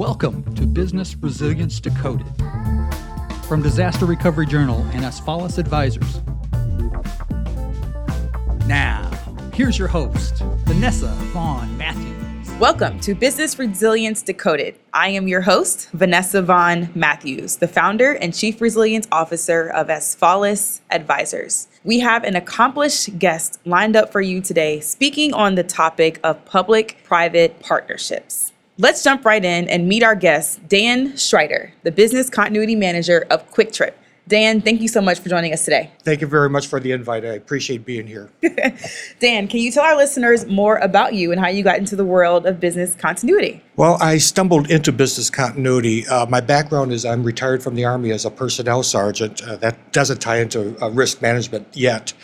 Welcome to Business Resilience Decoded from Disaster Recovery Journal and Asfalis Advisors. Now, here's your host, Vanessa Vaughn Matthews. Welcome to Business Resilience Decoded. I am your host, Vanessa Vaughn Matthews, the founder and chief resilience officer of Asfalis Advisors. We have an accomplished guest lined up for you today speaking on the topic of public private partnerships. Let's jump right in and meet our guest, Dan Schreiter, the business continuity manager of Kwik Trip. Dan, thank you so much for joining us today. Thank you very much for the invite. I appreciate being here. Dan, can you tell our listeners more about you and how you got into the world of business continuity? Well, I stumbled into business continuity. Uh, my background is I'm retired from the Army as a personnel sergeant. Uh, that doesn't tie into uh, risk management yet.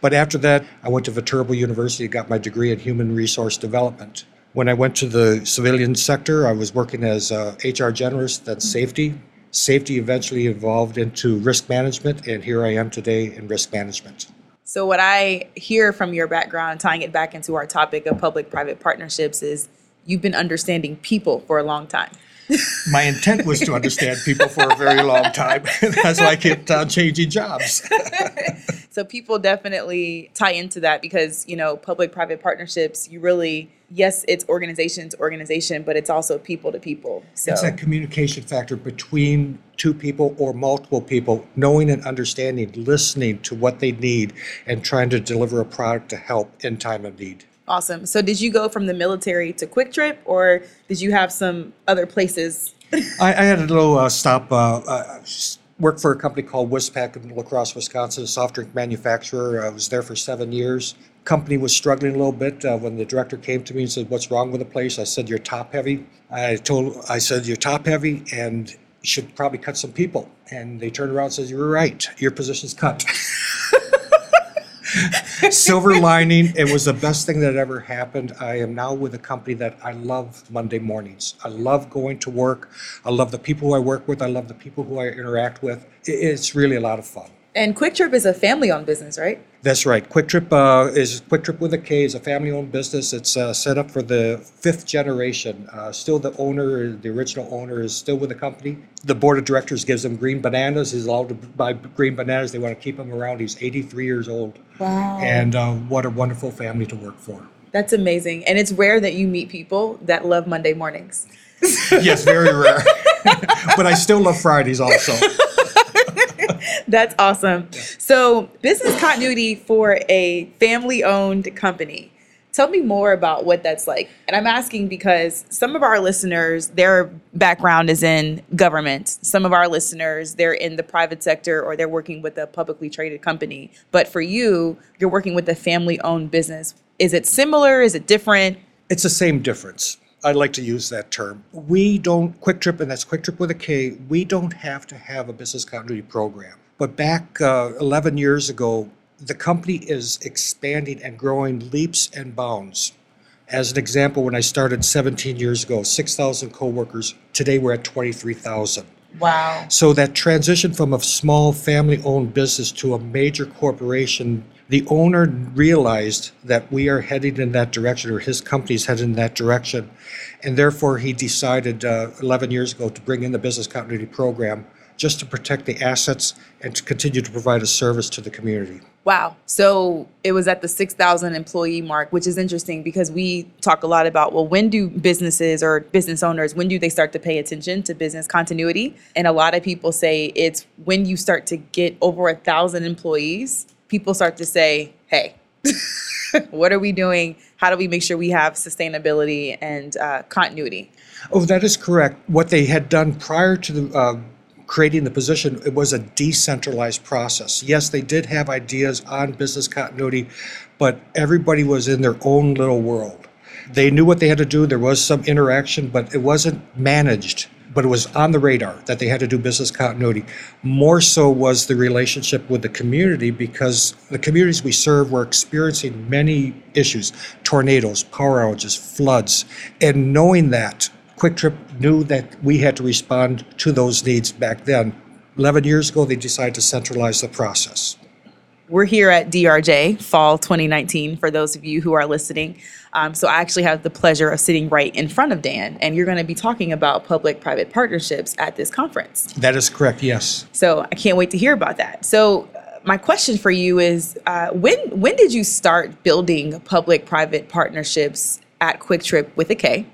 But after that, I went to Viterbo University, and got my degree in human resource development. When I went to the civilian sector, I was working as uh, HR generalist, then safety. Safety eventually evolved into risk management, and here I am today in risk management. So, what I hear from your background, tying it back into our topic of public private partnerships, is you've been understanding people for a long time. My intent was to understand people for a very long time. That's why I kept on changing jobs. So, people definitely tie into that because, you know, public private partnerships, you really, yes, it's organization to organization, but it's also people to people. So, It's that communication factor between two people or multiple people, knowing and understanding, listening to what they need, and trying to deliver a product to help in time of need. Awesome. So, did you go from the military to Kwik Trip or did you have some other places? I, I had a little uh, stop, uh, uh, s- work for a company called Wispac in La Crosse, Wisconsin, a soft drink manufacturer. I was there for seven years. Company was struggling a little bit. Uh, when the director came to me and said, "What's wrong with the place?" I said, "You're top heavy." I told, I said, "You're top heavy, and should probably cut some people." And they turned around and said, "You're right. Your position's cut." Silver lining, it was the best thing that ever happened. I am now with a company that I love Monday mornings. I love going to work. I love the people who I work with. I love the people who I interact with. It's really a lot of fun. And Kwik Trip is a family owned business, right? That's right. Kwik Trip uh, is Kwik Trip with a K is a family-owned business. It's uh, set up for the fifth generation. Uh, still, the owner, the original owner, is still with the company. The board of directors gives him green bananas. He's allowed to buy green bananas. They want to keep him around. He's 83 years old. Wow. And uh, what a wonderful family to work for. That's amazing. And it's rare that you meet people that love Monday mornings. yes, very rare. but I still love Fridays also. That's awesome. So, business continuity for a family owned company. Tell me more about what that's like. And I'm asking because some of our listeners, their background is in government. Some of our listeners, they're in the private sector or they're working with a publicly traded company. But for you, you're working with a family owned business. Is it similar? Is it different? It's the same difference. I like to use that term. We don't, Kwik Trip, and that's Kwik Trip with a K, we don't have to have a business continuity program. But back uh, 11 years ago, the company is expanding and growing leaps and bounds. As an example, when I started 17 years ago, 6,000 coworkers, today we're at 23,000. Wow. So that transition from a small family-owned business to a major corporation, the owner realized that we are heading in that direction, or his company's headed in that direction. And therefore, he decided uh, 11 years ago to bring in the business continuity program just to protect the assets and to continue to provide a service to the community. Wow. So it was at the 6,000 employee mark, which is interesting because we talk a lot about, well, when do businesses or business owners, when do they start to pay attention to business continuity? And a lot of people say it's when you start to get over a thousand employees, people start to say, hey, what are we doing? How do we make sure we have sustainability and uh, continuity? Oh, that is correct. What they had done prior to the, uh, creating the position, it was a decentralized process. Yes, they did have ideas on business continuity, but everybody was in their own little world. They knew what they had to do. There was some interaction, but it wasn't managed. But it was on the radar that they had to do business continuity. More so was the relationship with the community because the communities we serve were experiencing many issues tornadoes, power outages, floods. And knowing that, Kwik Trip knew that we had to respond to those needs back then. 11 years ago, they decided to centralize the process. we're here at DRJ Fall 2019 for those of you who are listening. Um, so I actually have the pleasure of sitting right in front of Dan, and you're going to be talking about public-private partnerships at this conference. That is correct, yes. So I can't wait to hear about that. So uh, my question for you is, uh, when when did you start building public-private partnerships at Kwik Trip with a K,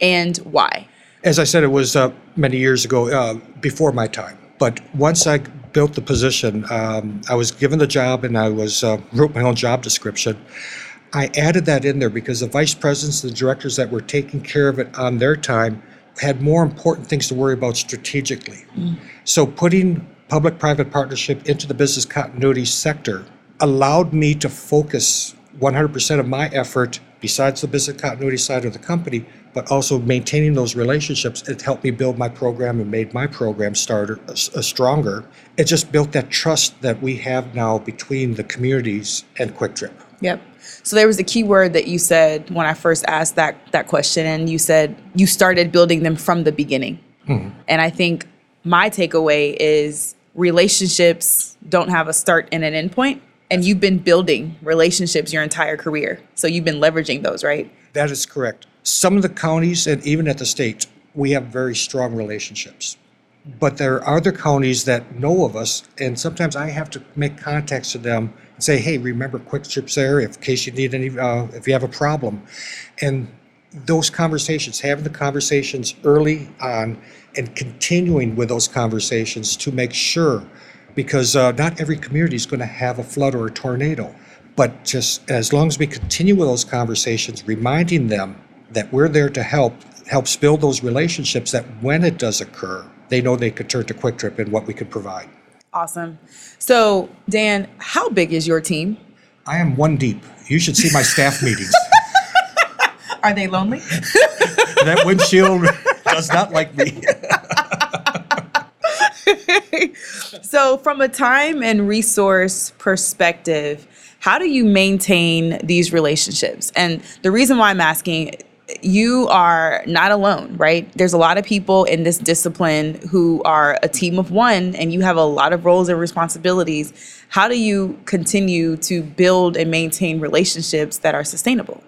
and why? As I said, it was uh, many years ago, uh, before my time. But once I built the position, um, I was given the job and I was uh, wrote my own job description. I added that in there because the vice presidents, the directors that were taking care of it on their time, had more important things to worry about strategically. So putting public-private partnership into the business continuity sector allowed me to focus 100% of my effort besides the business continuity side of the company, but also maintaining those relationships. It helped me build my program and made my program starter uh, stronger. It just built that trust that we have now between the communities and Kwik Trip. Yep. So there was a key word that you said when I first asked that that question, and you said you started building them from the beginning. And I think my takeaway is relationships don't have a start and an end point, and you've been building relationships your entire career. So you've been leveraging those, right? That is correct. Some of the counties and even at the state, we have very strong relationships. But there are other counties that know of us, and sometimes I have to make contacts to them and say, "Hey, remember Kwik Trip's there if in case you need any, uh, if you have a problem." And those conversations, having the conversations early on, and continuing with those conversations to make sure, because uh, not every community is going to have a flood or a tornado. But just as long as we continue with those conversations, reminding them that we're there to help, helps build those relationships that when it does occur, they know they could turn to Kwik Trip and what we could provide. Awesome. So Dan, how big is your team? I am one deep. You should see my staff meetings. Are they lonely? that windshield does not like me. So, from a time and resource perspective, how do you maintain these relationships? And the reason why I'm asking, you are not alone, right? There's a lot of people in this discipline who are a team of one, and you have a lot of roles and responsibilities. How do you continue to build and maintain relationships that are sustainable?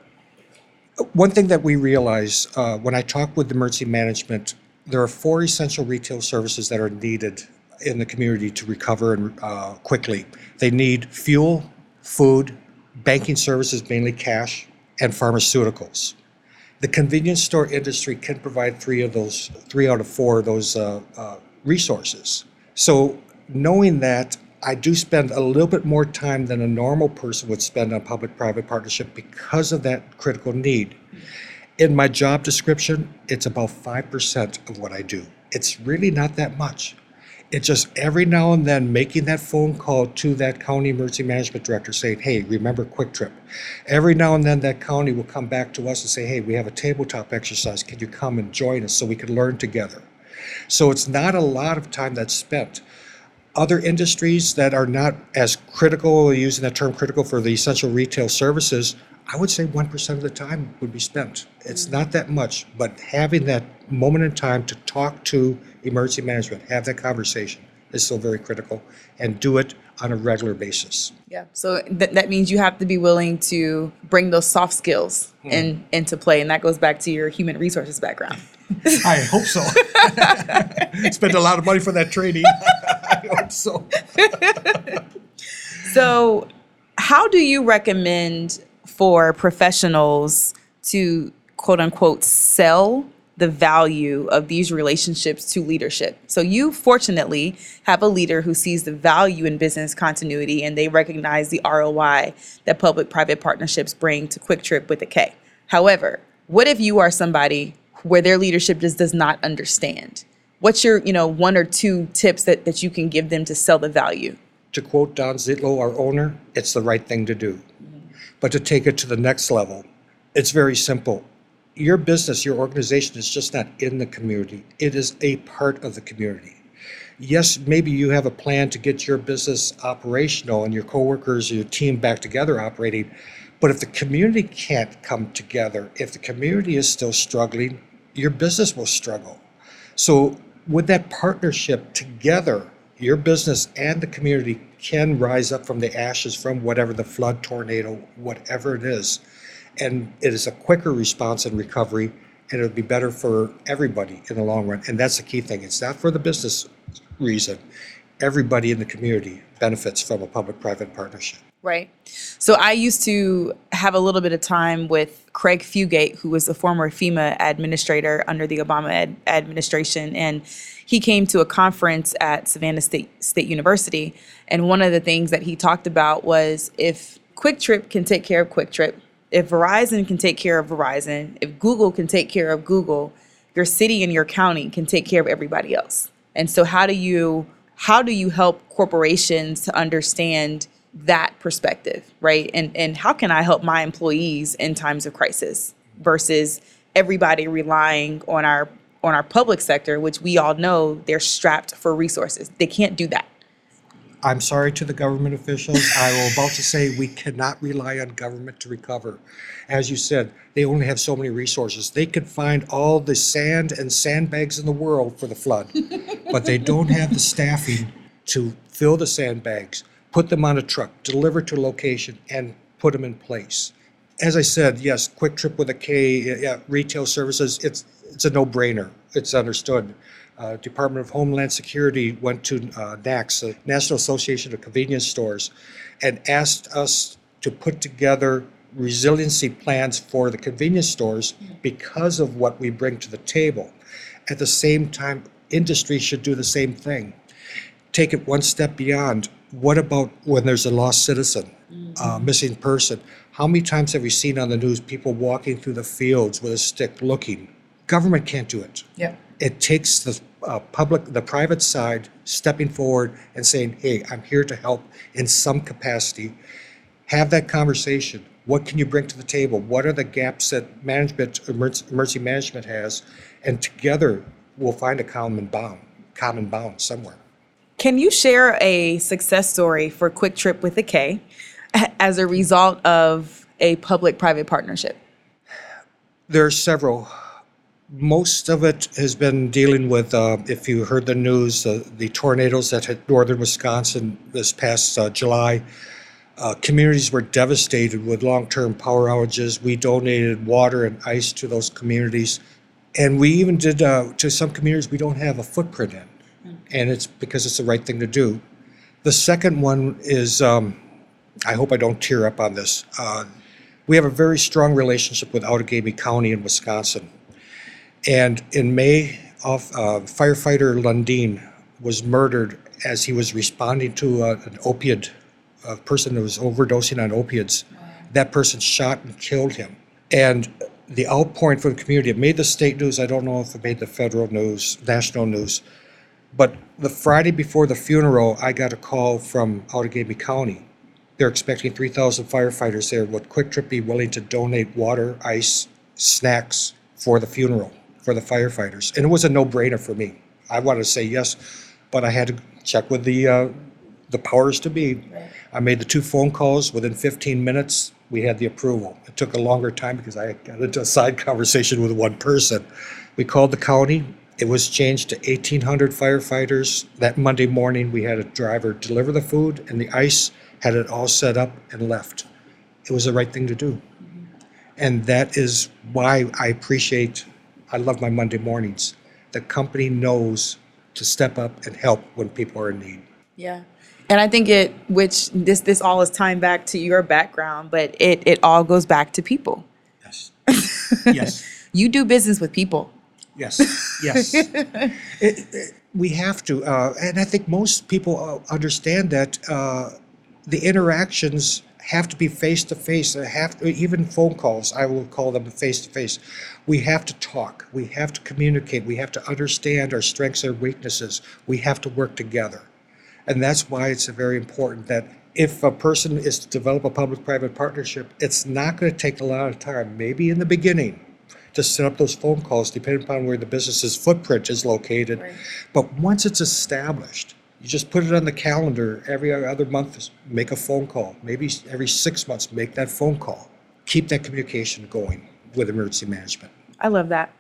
One thing that we realize uh, when I talk with emergency management, there are four essential retail services that are needed in the community to recover and uh, quickly. They need fuel, food, banking services, mainly cash, and pharmaceuticals. The convenience store industry can provide three of those, three out of four of those uh, uh, resources. So knowing that, I do spend a little bit more time than a normal person would spend on public-private partnership because of that critical need. In my job description, it's about 5% of what I do. It's really not that much. It's just every now and then making that phone call to that county emergency management director saying, hey, remember Kwik Trip. Every now and then that county will come back to us and say, hey, we have a tabletop exercise. Can you come and join us so we can learn together? So it's not a lot of time that's spent. Other industries that are not as critical, using that term critical for the essential retail services, I would say 1% of the time would be spent. It's mm. not that much, but having that moment in time to talk to emergency management, have that conversation is still very critical, and do it on a regular basis. Yeah. So th- that means you have to be willing to bring those soft skills hmm. in, into play. And that goes back to your human resources background. I hope so. Spent a lot of money for that training. I hope so. So, how do you recommend for professionals to quote unquote sell the value of these relationships to leadership? So, you fortunately have a leader who sees the value in business continuity and they recognize the ROI that public private partnerships bring to Kwik Trip with a K. However, what if you are somebody where their leadership just does not understand? What's your, you know, one or two tips that, that you can give them to sell the value? To quote Don Zietlow, our owner, it's the right thing to do. But to take it to the next level, it's very simple. Your business, your organization is just not in the community, it is a part of the community. Yes, maybe you have a plan to get your business operational and your coworkers, your team back together operating. But if the community can't come together, if the community is still struggling, your business will struggle. So with that partnership together, your business and the community can rise up from the ashes from whatever the flood, tornado, whatever it is. And it is a quicker response and recovery, and it'll be better for everybody in the long run. And that's the key thing. It's not for the business reason. Everybody in the community benefits from a public-private partnership. Right. So I used to have a little bit of time with Craig Fugate, who was a former FEMA administrator under the Obama ad- administration, and he came to a conference at Savannah State State University, and one of the things that he talked about was if Kwik Trip can take care of Kwik Trip, if Verizon can take care of Verizon, if Google can take care of Google, your city and your county can take care of everybody else. And so how do you how do you help corporations to understand that perspective, right? And and how can I help my employees in times of crisis versus everybody relying on our on our public sector, which we all know they're strapped for resources. They can't do that. I'm sorry to the government officials. I was about to say we cannot rely on government to recover. As you said, they only have so many resources. They could find all the sand and sandbags in the world for the flood, but they don't have the staffing to fill the sandbags, put them on a truck, deliver to a location, and put them in place. As I said, yes, Kwik Trip with a K, yeah, retail services, it's, it's a no-brainer. It's understood. Uh, Department of Homeland Security went to uh, NACS, the National Association of Convenience Stores, and asked us to put together resiliency plans for the convenience stores because of what we bring to the table. At the same time, industry should do the same thing. Take it one step beyond. What about when there's a lost citizen, uh, missing person? How many times have we seen on the news people walking through the fields with a stick looking? Government can't do it Yep. it takes the uh, public, the private side stepping forward and saying, hey, I'm here to help in some capacity. Have that conversation. What can you bring to the table? What are the gaps that management, emergency emergency management has? And together, we'll find a common bound, common bound somewhere. Can you share a success story for Kwik Trip with a K as a result of a public private partnership? There are several. Most of it has been dealing with, uh, if you heard the news, uh, the tornadoes that hit northern Wisconsin this past uh, July. Uh, communities were devastated with long-term power outages. We donated water and ice to those communities. And we even did, uh, to some communities we don't have a footprint in. And it's because it's the right thing to do. The second one is, um, I hope I don't tear up on this. Uh, we have a very strong relationship with Outagamie County in Wisconsin. And in May, of, uh, firefighter Lundgaard was murdered as he was responding to uh, an opiate, a person who was overdosing on opiates. That person shot and killed him. And the outpouring from the community, it made the state news. I don't know if it made the federal news, national news. But the Friday before the funeral, I got a call from Outagamie County. They're expecting 3,000 firefighters there. Would Kwik Trip be willing to donate water, ice, snacks for the funeral for the firefighters? And it was a no-brainer for me. I wanted to say yes, but I had to check with the uh, the powers to be. I made the two phone calls. Within 15 minutes, we had the approval. It took a longer time because I got into a side conversation with one person. We called the county. It was changed to 1,800 firefighters. That Monday morning, we had a driver deliver the food and the ice, had it all set up and left. It was the right thing to do. And that is why I appreciate, I love my Monday mornings. The company knows to step up and help when people are in need. Yeah. And I think it, which this this all is tying back to your background, but it it all goes back to people. Yes. Yes. You do business with people. Yes, yes. It- it- We have to, uh, and I think most people uh, understand that uh, the interactions have to be face to face. They have even phone calls. I will call them face to face. We have to talk. We have to communicate. We have to understand our strengths and weaknesses. We have to work together, and that's why it's very important that if a person is to develop a public-private partnership, it's not going to take a lot of time. Maybe in the beginning, to set up those phone calls, depending upon where the business's footprint is located. But once it's established, you just put it on the calendar every other month, make a phone call. Maybe every six months, make that phone call. Keep that communication going with emergency management. I love that.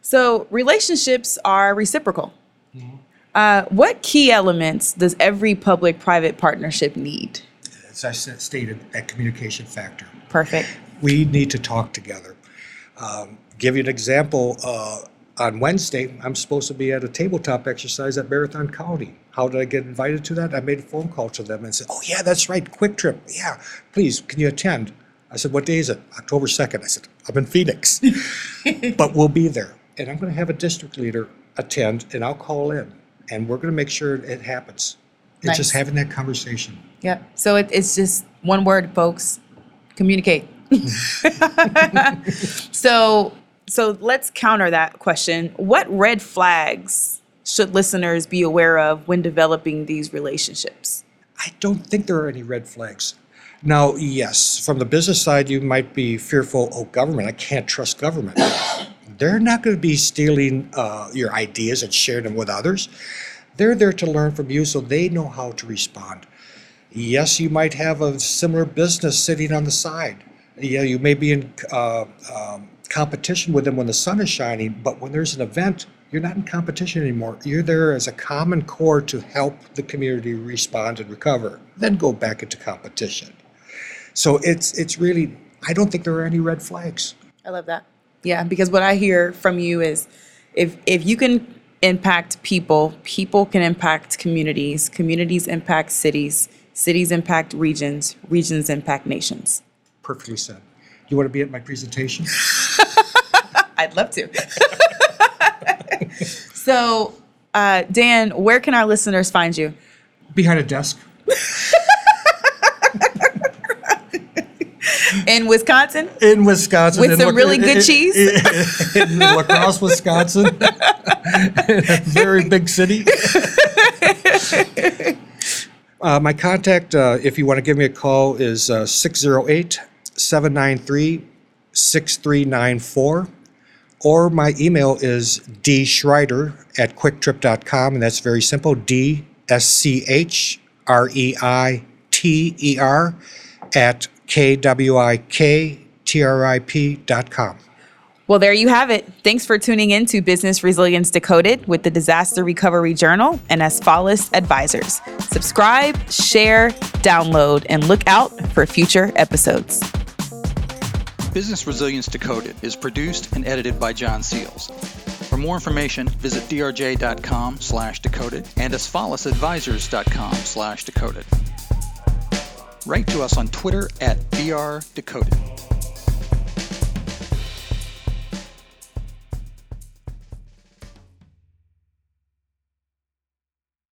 So relationships are reciprocal. Uh, what key elements does every public-private partnership need? As I stated, that communication factor. Perfect. we need to talk together. Um, give you an example. Uh, on Wednesday, I'm supposed to be at a tabletop exercise at Marathon County. How did I get invited to that? I made a phone call to them and said, "Oh yeah, that's right, Kwik Trip. Yeah, please, can you attend?" I said, "What day is it?" October second. I said, "I'm in Phoenix, but we'll be there, and I'm going to have a district leader attend, and I'll call in, and we're going to make sure it happens." It's just having that conversation. Yep. So it, it's just one word, folks. Communicate. so so let's counter that question. What red flags should listeners be aware of when developing these relationships? I don't think there are any red flags. Now, yes, from the business side, you might be fearful, oh, government, I can't trust government. They're not going to be stealing uh, your ideas and sharing them with others. They're there to learn from you so they know how to respond. Yes, you might have a similar business sitting on the side. Yeah, you may be in uh, um, competition with them when the sun is shining, but when there's an event, you're not in competition anymore. You're there as a common core to help the community respond and recover, then go back into competition. So it's it's really I don't think there are any red flags. I love that. Yeah, because what I hear from you is if if you can impact people, people can impact communities, communities impact cities, cities impact regions, regions impact nations. Perfectly said. You want to be at my presentation? I'd love to. so, uh, Dan, where can our listeners find you? Behind a desk. In Wisconsin? in Wisconsin. With in some Lac- really good in- cheese? In, La Crosse, Wisconsin. a very big city. Uh, my contact, uh, if you want to give me a call, is uh, 608 793 6394. Or my email is dschreiter at kwiktrip.com, and that's very simple D S C H R E I T E R at K W I K T R I P dot com. Well, there you have it. Thanks for tuning in to Business Resilience Decoded with the Disaster Recovery Journal and Asfalis Advisors. Subscribe, share, download, and look out for future episodes. Business Resilience Decoded is produced and edited by John Seals. For more information, visit drj.com slash decoded and asfalisadvisors.com slash decoded. Write to us on Twitter at drdecoded.